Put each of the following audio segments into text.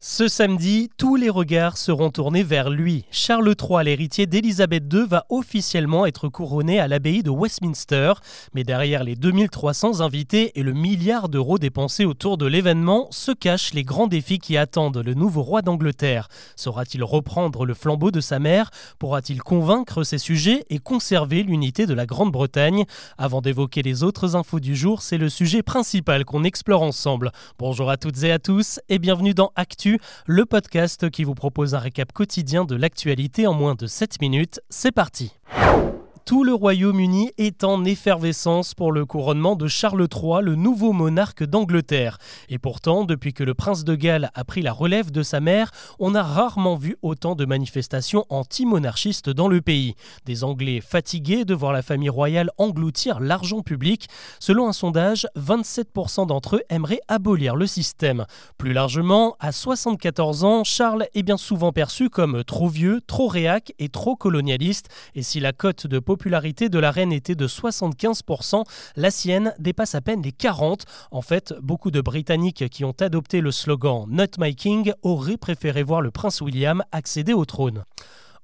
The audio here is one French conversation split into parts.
Ce samedi, tous les regards seront tournés vers lui. Charles III, l'héritier d'Élisabeth II, va officiellement être couronné à l'abbaye de Westminster. Mais derrière les 2300 invités et le milliard d'euros dépensés autour de l'événement, se cachent les grands défis qui attendent le nouveau roi d'Angleterre. Saura-t-il reprendre le flambeau de sa mère? Pourra-t-il convaincre ses sujets et conserver l'unité de la Grande-Bretagne? Avant d'évoquer les autres infos du jour, c'est le sujet principal qu'on explore ensemble. Bonjour à toutes et à tous et bienvenue dans Actu le podcast qui vous propose un récap quotidien de l'actualité en moins de 7 minutes. C'est parti tout le Royaume-Uni est en effervescence pour le couronnement de Charles III, le nouveau monarque d'Angleterre. Et pourtant, depuis que le prince de Galles a pris la relève de sa mère, on a rarement vu autant de manifestations anti-monarchistes dans le pays. Des Anglais fatigués de voir la famille royale engloutir l'argent public. Selon un sondage, 27% d'entre eux aimeraient abolir le système. Plus largement, à 74 ans, Charles est bien souvent perçu comme trop vieux, trop réac et trop colonialiste. Et si la cote de population popularité de la reine était de 75%, la sienne dépasse à peine les 40%. En fait, beaucoup de Britanniques qui ont adopté le slogan Not My King auraient préféré voir le prince William accéder au trône.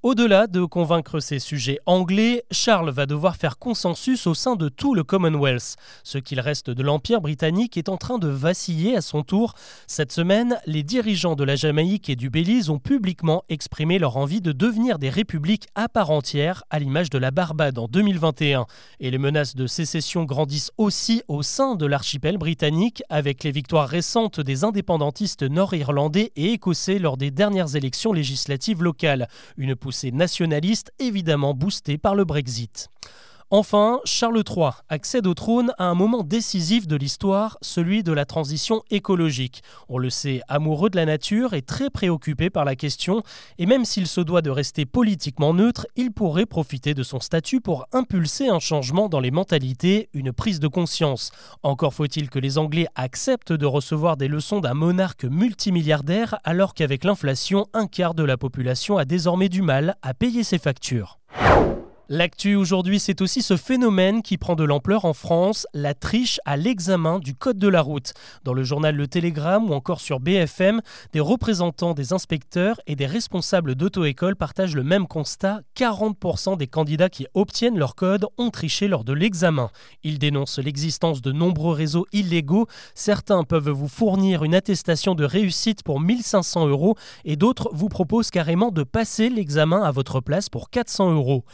Au-delà de convaincre ses sujets anglais, Charles va devoir faire consensus au sein de tout le Commonwealth. Ce qu'il reste de l'Empire britannique est en train de vaciller à son tour. Cette semaine, les dirigeants de la Jamaïque et du Belize ont publiquement exprimé leur envie de devenir des républiques à part entière, à l'image de la Barbade en 2021. Et les menaces de sécession grandissent aussi au sein de l'archipel britannique, avec les victoires récentes des indépendantistes nord-irlandais et écossais lors des dernières élections législatives locales. Une poussée nationaliste, évidemment boosté par le Brexit. Enfin, Charles III accède au trône à un moment décisif de l'histoire, celui de la transition écologique. On le sait, amoureux de la nature et très préoccupé par la question, et même s'il se doit de rester politiquement neutre, il pourrait profiter de son statut pour impulser un changement dans les mentalités, une prise de conscience. Encore faut-il que les Anglais acceptent de recevoir des leçons d'un monarque multimilliardaire alors qu'avec l'inflation, un quart de la population a désormais du mal à payer ses factures. L'actu aujourd'hui, c'est aussi ce phénomène qui prend de l'ampleur en France, la triche à l'examen du code de la route. Dans le journal Le Télégramme ou encore sur BFM, des représentants des inspecteurs et des responsables d'auto-école partagent le même constat 40% des candidats qui obtiennent leur code ont triché lors de l'examen. Ils dénoncent l'existence de nombreux réseaux illégaux. Certains peuvent vous fournir une attestation de réussite pour 1500 euros et d'autres vous proposent carrément de passer l'examen à votre place pour 400 euros.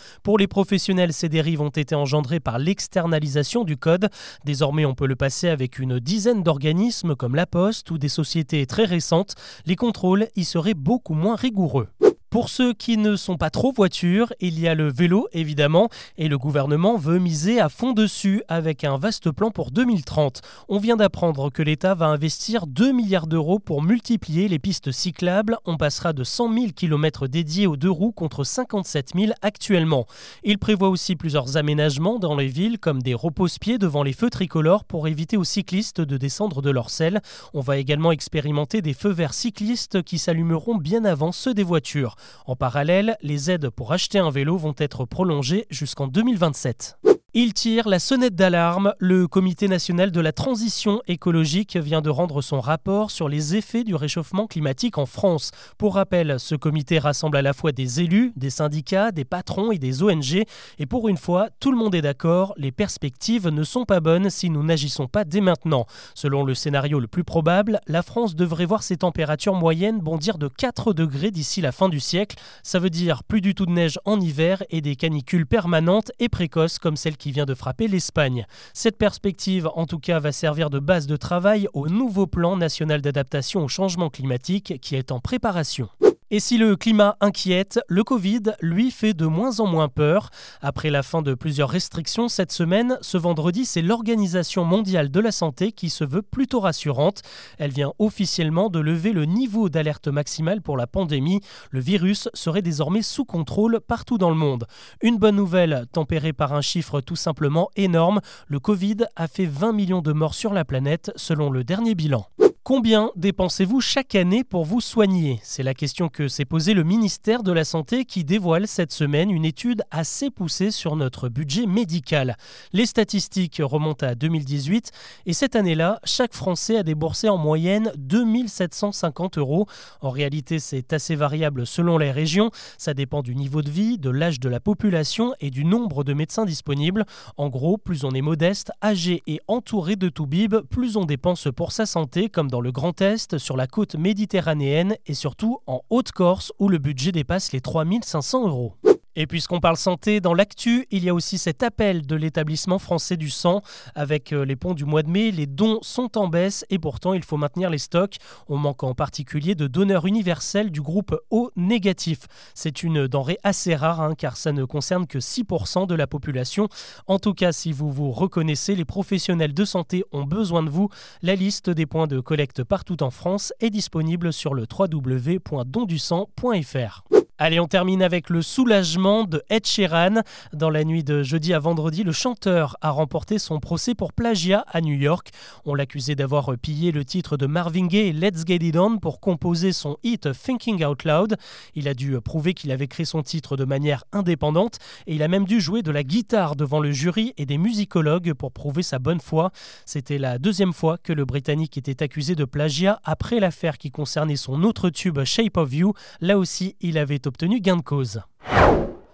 Les professionnels, ces dérives ont été engendrées par l'externalisation du code. Désormais, on peut le passer avec une dizaine d'organismes comme La Poste ou des sociétés très récentes. Les contrôles y seraient beaucoup moins rigoureux. Pour ceux qui ne sont pas trop voitures, il y a le vélo évidemment et le gouvernement veut miser à fond dessus avec un vaste plan pour 2030. On vient d'apprendre que l'État va investir 2 milliards d'euros pour multiplier les pistes cyclables. On passera de 100 000 km dédiés aux deux roues contre 57 000 actuellement. Il prévoit aussi plusieurs aménagements dans les villes comme des repose-pieds devant les feux tricolores pour éviter aux cyclistes de descendre de leur selle. On va également expérimenter des feux verts cyclistes qui s'allumeront bien avant ceux des voitures. En parallèle, les aides pour acheter un vélo vont être prolongées jusqu'en 2027. Il tire la sonnette d'alarme. Le Comité national de la transition écologique vient de rendre son rapport sur les effets du réchauffement climatique en France. Pour rappel, ce comité rassemble à la fois des élus, des syndicats, des patrons et des ONG. Et pour une fois, tout le monde est d'accord, les perspectives ne sont pas bonnes si nous n'agissons pas dès maintenant. Selon le scénario le plus probable, la France devrait voir ses températures moyennes bondir de 4 degrés d'ici la fin du siècle. Ça veut dire plus du tout de neige en hiver et des canicules permanentes et précoces comme celles qui vient de frapper l'Espagne. Cette perspective, en tout cas, va servir de base de travail au nouveau plan national d'adaptation au changement climatique qui est en préparation. Et si le climat inquiète, le Covid, lui, fait de moins en moins peur. Après la fin de plusieurs restrictions cette semaine, ce vendredi, c'est l'Organisation mondiale de la santé qui se veut plutôt rassurante. Elle vient officiellement de lever le niveau d'alerte maximale pour la pandémie. Le virus serait désormais sous contrôle partout dans le monde. Une bonne nouvelle, tempérée par un chiffre tout simplement énorme, le Covid a fait 20 millions de morts sur la planète selon le dernier bilan. Combien dépensez-vous chaque année pour vous soigner? C'est la question que s'est posée le ministère de la Santé qui dévoile cette semaine une étude assez poussée sur notre budget médical. Les statistiques remontent à 2018 et cette année-là, chaque Français a déboursé en moyenne 2750 euros. En réalité, c'est assez variable selon les régions. Ça dépend du niveau de vie, de l'âge de la population et du nombre de médecins disponibles. En gros, plus on est modeste, âgé et entouré de tout bib, plus on dépense pour sa santé comme dans le Grand Est, sur la côte méditerranéenne et surtout en Haute-Corse où le budget dépasse les 3500 euros. Et puisqu'on parle santé, dans l'actu, il y a aussi cet appel de l'établissement français du sang. Avec euh, les ponts du mois de mai, les dons sont en baisse et pourtant il faut maintenir les stocks. On manque en particulier de donneurs universels du groupe O négatif. C'est une denrée assez rare hein, car ça ne concerne que 6% de la population. En tout cas, si vous vous reconnaissez, les professionnels de santé ont besoin de vous. La liste des points de collecte partout en France est disponible sur le www.dondusang.fr. Allez, on termine avec le soulagement de Ed Sheeran. Dans la nuit de jeudi à vendredi, le chanteur a remporté son procès pour plagiat à New York. On l'accusait d'avoir pillé le titre de Marvin Gaye Let's Get It On pour composer son hit Thinking Out Loud. Il a dû prouver qu'il avait créé son titre de manière indépendante et il a même dû jouer de la guitare devant le jury et des musicologues pour prouver sa bonne foi. C'était la deuxième fois que le Britannique était accusé de plagiat après l'affaire qui concernait son autre tube Shape of You. Là aussi, il avait obtenu gain de cause.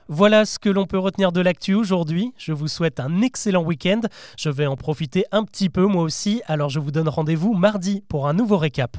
Voilà ce que l'on peut retenir de l'actu aujourd'hui. Je vous souhaite un excellent week-end. Je vais en profiter un petit peu moi aussi, alors je vous donne rendez-vous mardi pour un nouveau récap.